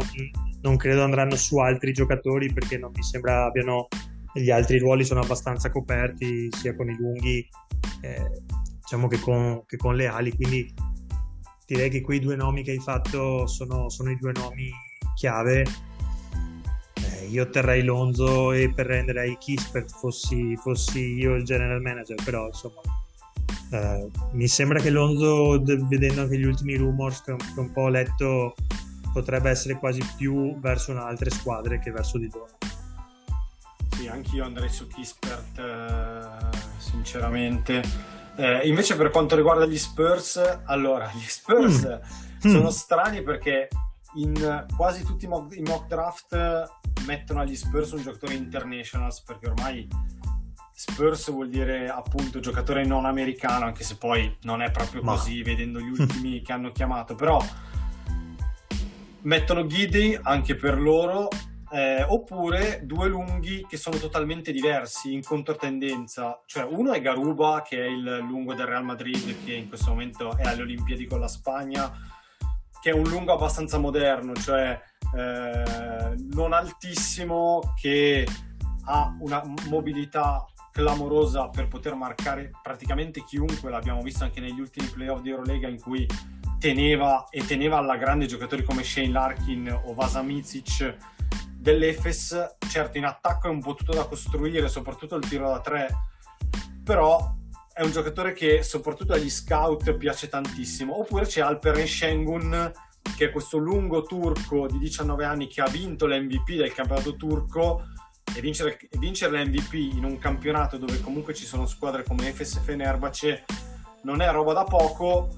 non credo andranno su altri giocatori perché non mi sembra abbiano gli altri ruoli sono abbastanza coperti sia con i lunghi eh, diciamo che con, che con, le ali quindi direi che quei due nomi che hai fatto sono, sono i due nomi chiave. Eh, io terrei Lonzo e prenderei Kispert fossi, fossi io il general manager però insomma eh, mi sembra che Lonzo vedendo anche gli ultimi rumors che un po' ho letto potrebbe essere quasi più verso altre squadre che verso di loro. Sì, anch'io andrei su Kispert, eh, sinceramente. Eh, invece per quanto riguarda gli Spurs, allora, gli Spurs mm. sono mm. strani perché in quasi tutti i mock, i mock, draft mettono agli Spurs un giocatore internationals perché ormai Spurs vuol dire appunto giocatore non americano anche se poi non è proprio Ma... così vedendo gli ultimi che hanno chiamato però mettono Gidey anche per loro, eh, oppure due lunghi che sono totalmente diversi in controtendenza. Cioè, uno è Garuba, che è il lungo del Real Madrid, che in questo momento è alle Olimpiadi con la Spagna, che è un lungo abbastanza moderno, cioè eh, non altissimo, che ha una mobilità clamorosa per poter marcare praticamente chiunque, l'abbiamo visto anche negli ultimi playoff di Eurolega in cui teneva e teneva alla grande giocatori come Shane Larkin o Vasa Micic dell'Efes, certo in attacco è un po' tutto da costruire, soprattutto il tiro da tre, però è un giocatore che soprattutto agli scout piace tantissimo. Oppure c'è Alperen Şengün, che è questo lungo turco di 19 anni che ha vinto l'MVP del campionato turco e vincere, vincere l'MVP in un campionato dove comunque ci sono squadre come Efes e Fenerbahce non è roba da poco.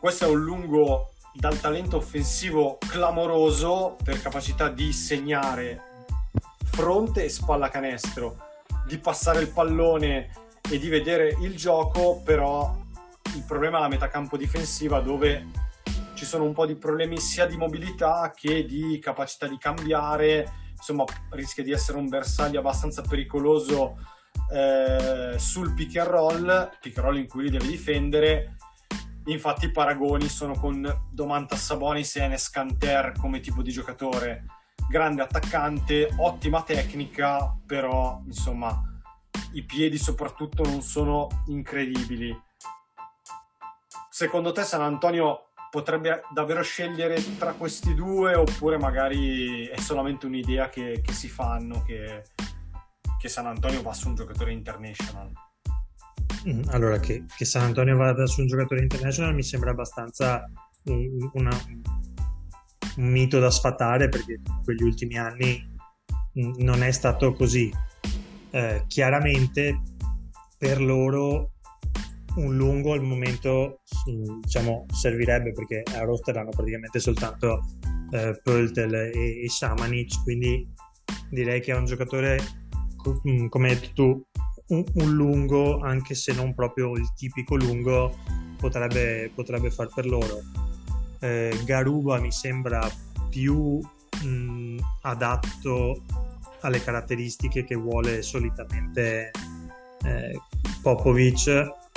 Questo è un lungo dal talento offensivo clamoroso per capacità di segnare fronte e spalla canestro, di passare il pallone e di vedere il gioco, però il problema è la metà campo difensiva dove ci sono un po' di problemi sia di mobilità che di capacità di cambiare, insomma rischia di essere un bersaglio abbastanza pericoloso eh, sul pick and roll, pick and roll in cui li deve difendere Infatti i paragoni sono con Domantas Sabonis e Enes Kanter come tipo di giocatore. Grande attaccante, ottima tecnica, però insomma i piedi soprattutto non sono incredibili. Secondo te San Antonio potrebbe davvero scegliere tra questi due oppure magari è solamente un'idea che, che si fanno che, che San Antonio va su un giocatore international? Mm, allora, che, che, San Antonio vada su un giocatore international mi sembra abbastanza un, una, un mito da sfatare perché in quegli ultimi anni non è stato così. Eh, chiaramente per loro un lungo al momento diciamo, servirebbe perché a roster hanno praticamente soltanto eh, Pöltel e, e Samanic quindi direi che è un giocatore come hai detto tu un, un, lungo, anche se non proprio il tipico lungo, potrebbe, potrebbe far per loro. Eh, Garuba mi sembra più mh, adatto alle caratteristiche che vuole solitamente eh, Popovic,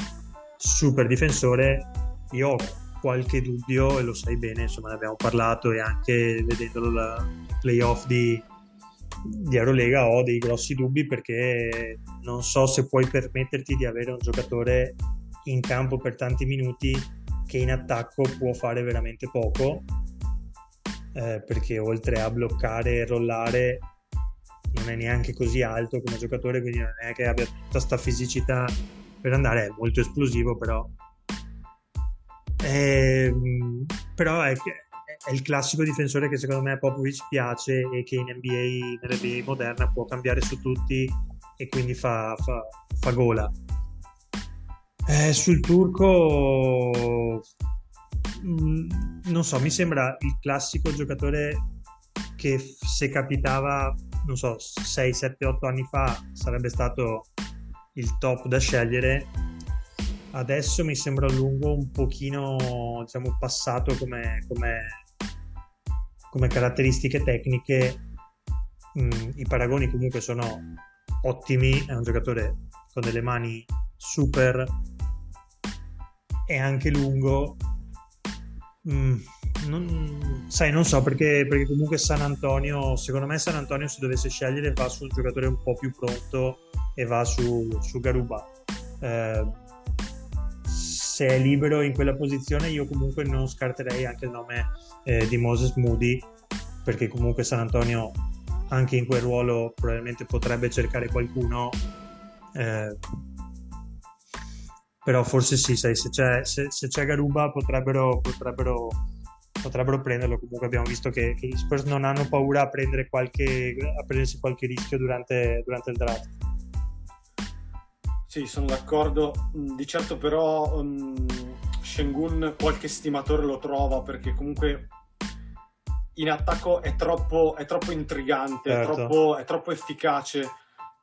super difensore. Io ho qualche dubbio e lo sai bene, insomma ne abbiamo parlato e anche vedendolo la playoff di, di Eurolega ho dei grossi dubbi perché non so se puoi permetterti di avere un giocatore in campo per tanti minuti che in attacco può fare veramente poco eh, perché oltre a bloccare e rollare non è neanche così alto come giocatore quindi non è che abbia tutta questa fisicità per andare è molto esplosivo però eh, però è, è il classico difensore che secondo me a Popovic piace e che in NBA, nell'NBA moderna può cambiare su tutti e quindi fa, fa, fa gola. Eh, sul turco, mm, non so, mi sembra il classico giocatore che se capitava, non so, 6, 7, 8 anni fa sarebbe stato il top da scegliere. Adesso mi sembra lungo un pochino, diciamo, passato come, come, come caratteristiche tecniche. Mm, I paragoni comunque sono ottimi, è un giocatore con delle mani super e anche lungo. Mm, non, sai, non so perché, perché comunque San Antonio, secondo me San Antonio se dovesse scegliere va sul giocatore un po' più pronto e va su, su Garuba. Eh, se è libero in quella posizione io comunque non scarterei anche il nome eh, di Moses Moody perché comunque San Antonio anche in quel ruolo probabilmente potrebbe cercare qualcuno eh, però forse sì sai, se, c'è, se, se c'è Garuba potrebbero, potrebbero potrebbero prenderlo. Comunque abbiamo visto che, che gli Spurs non hanno paura a, prendere qualche, a prendersi qualche rischio durante, durante il draft. Sì, sono d'accordo. Mm, di certo però um, Shengun qualche stimatore lo trova perché comunque in attacco è troppo, è troppo intrigante, certo. è, troppo, è troppo efficace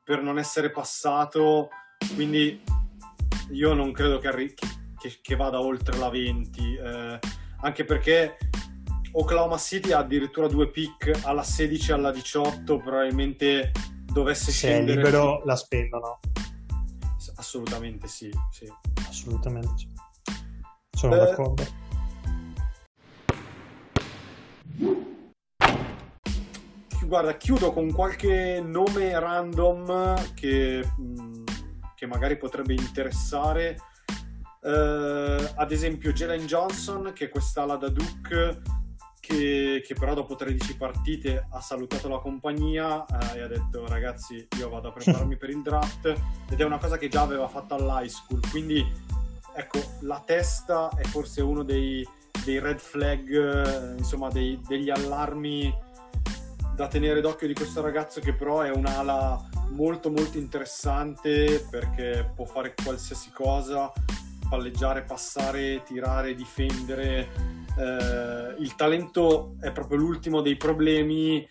per non essere passato. Quindi io non credo che, arri- che, che vada oltre la 20. Eh, anche perché Oklahoma City ha addirittura due pick alla 16 e alla 18, probabilmente dovesse Se scendere. Se è libero la spendono. Assolutamente sì, sì. Assolutamente sì. Sono eh, d'accordo. Guarda, chiudo con qualche nome random che, mm, che magari potrebbe interessare. Uh, ad esempio Jalen Johnson che è quest'ala da Duke che, che, però dopo 13 partite ha salutato la compagnia uh, e ha detto ragazzi io vado a prepararmi per il draft. Ed è una cosa che già aveva fatto all'high school quindi ecco la testa è forse uno dei, dei red flag insomma dei, degli allarmi da tenere d'occhio di questo ragazzo che però è un'ala molto molto interessante perché può fare qualsiasi cosa palleggiare, passare, tirare, difendere. Eh, il talento è proprio l'ultimo dei problemi,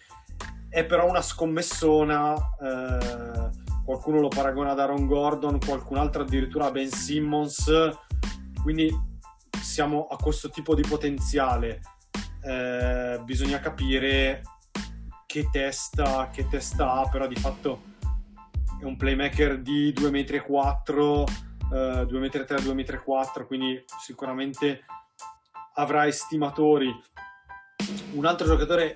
è però una scommessona. Eh, qualcuno lo paragona ad Aaron Gordon, qualcun altro addirittura a Ben Simmons. Quindi siamo a questo tipo di potenziale. Eh, bisogna capire che testa, che testa ha, però di fatto è un playmaker di 2,4 m 2,3 m, 2,4 m, quindi sicuramente avrà estimatori. Un altro giocatore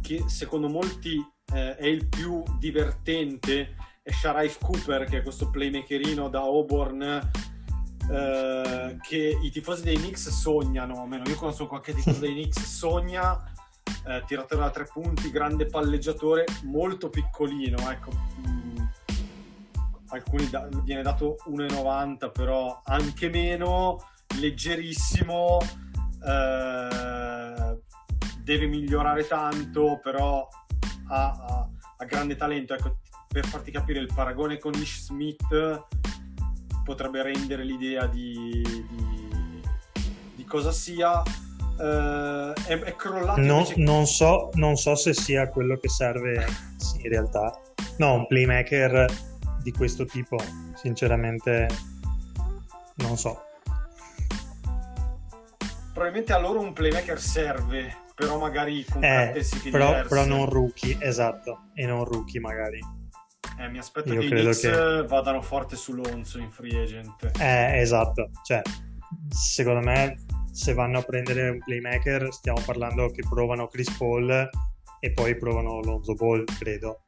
che secondo molti eh, è il più divertente è Sharif Cooper, che è questo playmakerino da Auburn eh, che i tifosi dei Knicks sognano, almeno io conosco qualche tifoso dei Knicks, sogna eh, tiratore da tre punti, grande palleggiatore, molto piccolino, ecco alcuni da, viene dato 1,90 però anche meno leggerissimo eh, deve migliorare tanto però ha, ha, ha, grande talento ecco per farti capire il paragone con Ish Smith potrebbe rendere l'idea di, di, di cosa sia Uh, è, è, crollato. No, invece... non, so, non, so, se sia quello che serve in realtà. No, un playmaker di questo tipo, sinceramente non so. Probabilmente a loro un playmaker serve, però magari con eh, però. Però non rookie, esatto, e non rookie magari. Eh, mi aspetto Io che i Knicks che... vadano forte sull'Onzo in free agent. Eh, esatto, cioè, secondo me se vanno a prendere un playmaker stiamo parlando che provano Chris Paul e poi provano Lonzo Ball, credo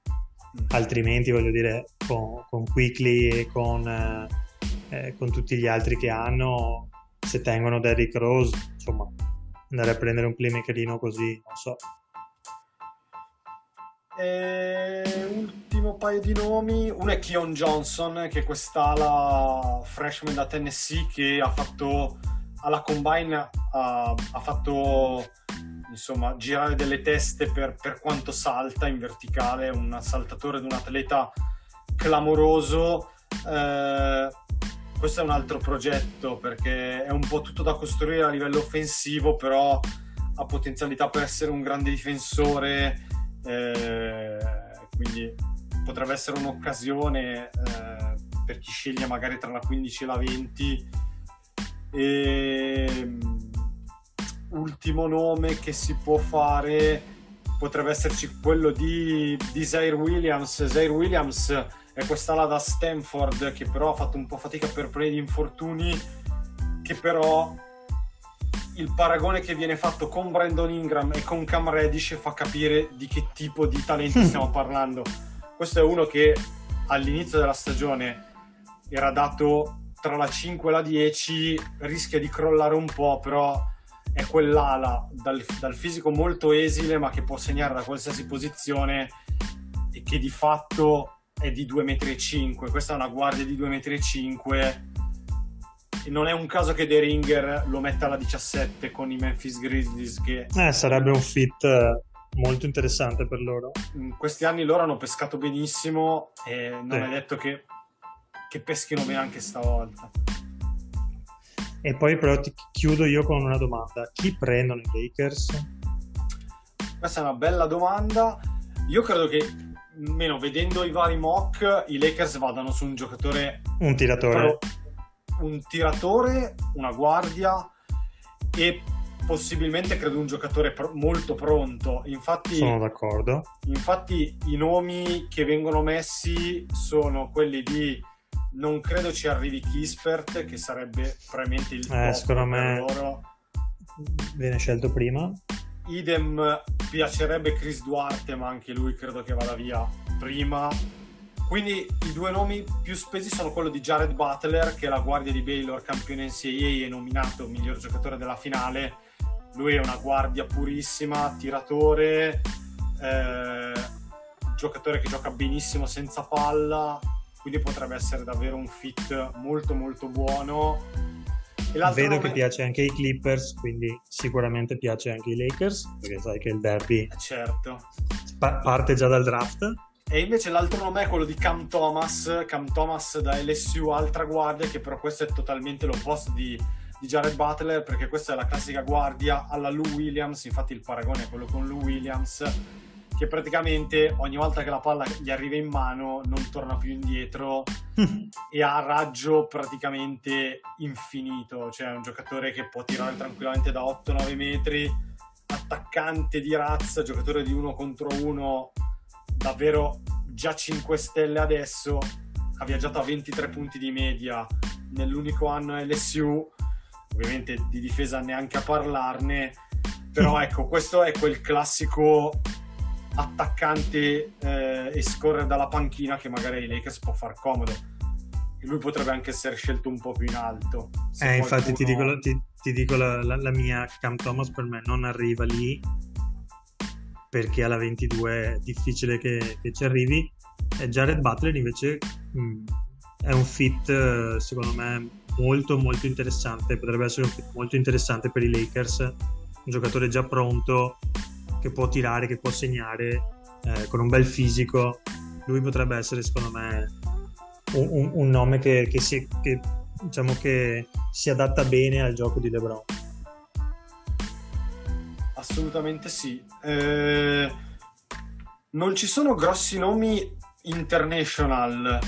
altrimenti voglio dire con, con Quickly e con, eh, eh, con, tutti gli altri che hanno se tengono Derrick Rose insomma andare a prendere un playmakerino così non so. E ultimo paio di nomi uno è Keon Johnson che è quest'ala freshman da Tennessee che ha fatto alla combine ha, ha fatto insomma, girare delle teste per, per quanto salta in verticale, un saltatore di un atleta clamoroso. Eh, questo è un altro progetto perché è un po' tutto da costruire a livello offensivo, però ha potenzialità per essere un grande difensore, eh, quindi potrebbe essere un'occasione eh, per chi sceglie magari tra la 15 e la 20. E, ehm, ultimo nome che si può fare potrebbe esserci quello di, di Zaire Williams. Zaire Williams è quest'ala da Stanford che però ha fatto un po' fatica per problemi di infortuni, che però il paragone che viene fatto con Brandon Ingram e con Cam Reddish fa capire di che tipo di talenti stiamo parlando. Questo è uno che all'inizio della stagione era dato tra la 5 e la 10, rischia di crollare un po', però è quell'ala dal, dal fisico molto esile, ma che può segnare da qualsiasi posizione e che di fatto è di 2,5 m. Questa è una guardia di 2,5 m e non è un caso che De Ringer lo metta alla 17 con i Memphis Grizzlies che eh, sarebbe un fit eh, molto interessante per loro in questi anni loro hanno pescato benissimo e non sì. è detto che, che peschino bene anche stavolta e poi però ti chiudo io con una domanda chi prendono i Lakers? questa è una bella domanda io credo che meno vedendo i vari mock i Lakers vadano su un giocatore un tiratore pro un tiratore, una guardia e possibilmente credo un giocatore pr- molto pronto. Infatti, sono d'accordo. Infatti, i nomi che vengono messi sono quelli di non credo ci arrivi Kispert, che sarebbe probabilmente il eh, secondo me loro. viene scelto prima. Idem piacerebbe Chris Duarte, ma anche lui credo che vada via prima quindi i due nomi più spesi sono quello di Jared Butler, che è la guardia di Baylor, campione NCAA e nominato miglior giocatore della finale. Lui è una guardia purissima, tiratore, eh, giocatore che gioca benissimo senza palla, quindi potrebbe essere davvero un fit molto molto buono. Vedo nome... che piace anche ai Clippers, quindi sicuramente piace anche ai Lakers, perché sai che il derby eh, certo. pa- parte già dal draft. E invece l'altro nome è quello di Cam Thomas, Cam Thomas da LSU, altra guardia, che però questo è totalmente l'opposto di, di Jared Butler, perché questa è la classica guardia alla Lou Williams, infatti il paragone è quello con Lou Williams, che praticamente ogni volta che la palla gli arriva in mano non torna più indietro e ha raggio praticamente infinito, cioè è un giocatore che può tirare tranquillamente da 8-9 metri, attaccante di razza, giocatore di uno contro uno davvero già 5 stelle adesso, ha viaggiato a 23 punti di media nell'unico anno LSU, ovviamente di difesa neanche a parlarne, però ecco, questo è quel classico attaccante eh, e scorre dalla panchina che magari ai Lakers può far comodo. E lui potrebbe anche essere scelto un po' più in alto. Eh, qualcuno... infatti ti dico, ti, ti dico la, la, la mia Cam Thomas per me non arriva lì perché alla 22 è difficile che, che ci arrivi. E Jared Butler invece mh, mm, è un fit secondo me molto molto interessante, potrebbe essere un fit molto interessante per i Lakers, un giocatore già pronto che può tirare, che può segnare eh, con un bel fisico. Lui potrebbe essere secondo me un, un, nome che, che, si, che, diciamo che si adatta bene al gioco di LeBron. Assolutamente sì. Eh, non ci sono grossi nomi international,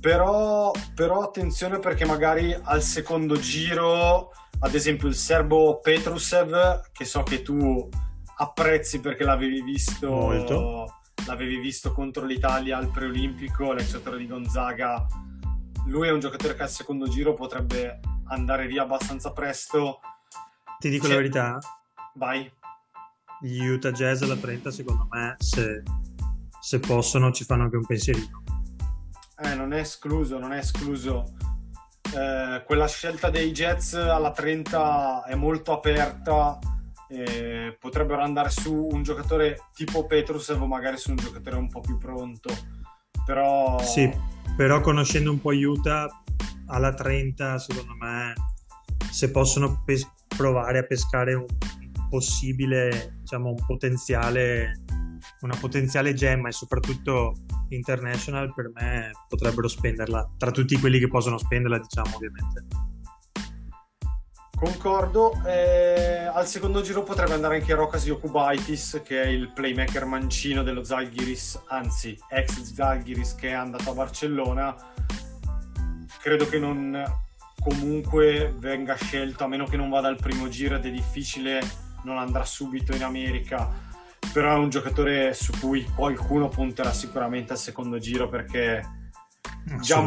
però, però attenzione perché magari al secondo giro, ad esempio il serbo Petrusev, che so che tu apprezzi perché l'avevi visto, Molto. l'avevi visto contro l'Italia al preolimpico, l'ex di Gonzaga. Lui è un giocatore che al secondo giro potrebbe andare via abbastanza presto. Ti dico C'è... la verità? Vai gli Utah Jazz alla 30 secondo me se, se possono ci fanno anche un pensierino eh, non è escluso non è escluso eh, quella scelta dei Jets alla 30 è molto aperta eh, potrebbero andare su un giocatore tipo Petrusev o magari su un giocatore un po' più pronto però sì però conoscendo un po' Utah alla 30 secondo me se possono pes- provare a pescare un, possibile, diciamo, un potenziale, una potenziale gemma e soprattutto international per me potrebbero spenderla tra tutti quelli che possono spenderla, diciamo, ovviamente. Concordo. Eh, al secondo giro potrebbe andare anche Rokas Yokubaitis, che è il playmaker mancino dello Zalgiris, anzi ex Zalgiris che è andato a Barcellona. Credo che non comunque venga scelto, a meno che non vada al primo giro ed è difficile, non andrà subito in America. Però è un giocatore su cui qualcuno punterà sicuramente al secondo giro perché già,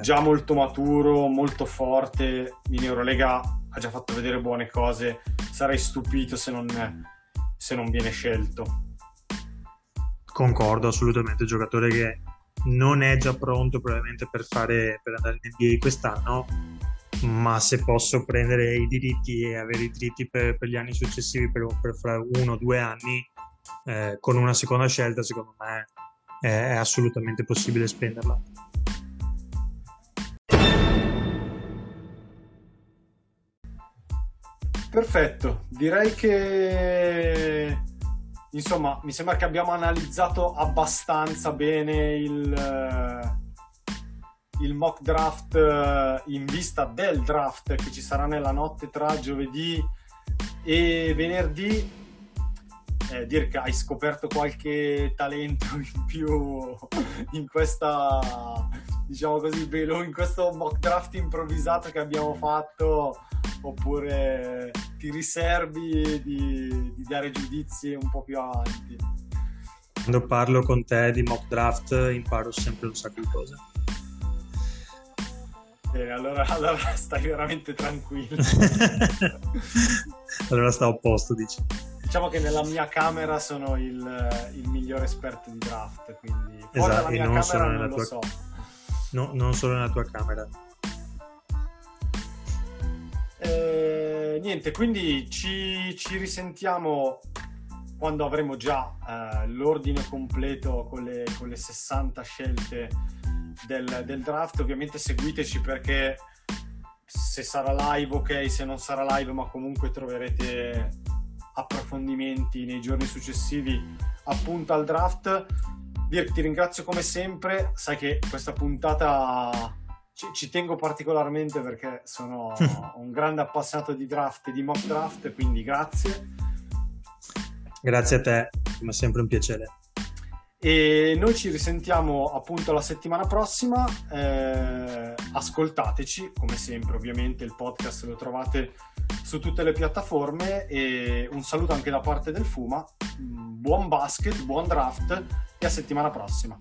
già molto maturo, molto forte in Eurolega ha già fatto vedere buone cose. Sarei stupito se non, se non viene scelto. Concordo assolutamente, giocatore che non è già pronto probabilmente per, fare, per andare in NBA quest'anno, ma se posso prendere i diritti e avere i diritti per, per gli anni successivi, per, per fra uno o due anni, eh, con una seconda scelta, secondo me è, è assolutamente possibile spenderla. Perfetto, direi che insomma mi sembra che abbiamo analizzato abbastanza bene il, eh, il mock draft eh, in vista del draft che ci sarà nella notte tra giovedì e venerdì. Eh, Dirk, hai scoperto qualche talento in più in questa, diciamo così, in questo mock draft improvvisato che abbiamo fatto oppure ti riservi di, di, dare giudizi un po' più avanti? Quando parlo con te di mock draft imparo sempre un sacco di cose. Eh, allora, allora stai veramente tranquillo. allora sta a posto, dici. Diciamo che nella mia camera sono il, il migliore esperto di draft, quindi fuori esatto, dalla mia non camera non lo tua... so. No, non solo nella tua camera. Eh, niente, quindi ci, ci, risentiamo quando avremo già eh, l'ordine completo con le, con le 60 scelte del, del, draft. Ovviamente seguiteci perché se sarà live ok, se non sarà live, ma comunque troverete approfondimenti nei giorni successivi appunto al draft. Dirk, ti ringrazio come sempre, sai che questa puntata ci, ci, tengo particolarmente perché sono un grande appassionato di draft e di mock draft, quindi grazie. Grazie a te, come sempre un piacere. E noi ci risentiamo appunto la settimana prossima. Eh, ascoltateci, come sempre, ovviamente il podcast lo trovate su tutte le piattaforme. E un saluto anche da parte del Fuma. Buon basket, buon draft e a settimana prossima.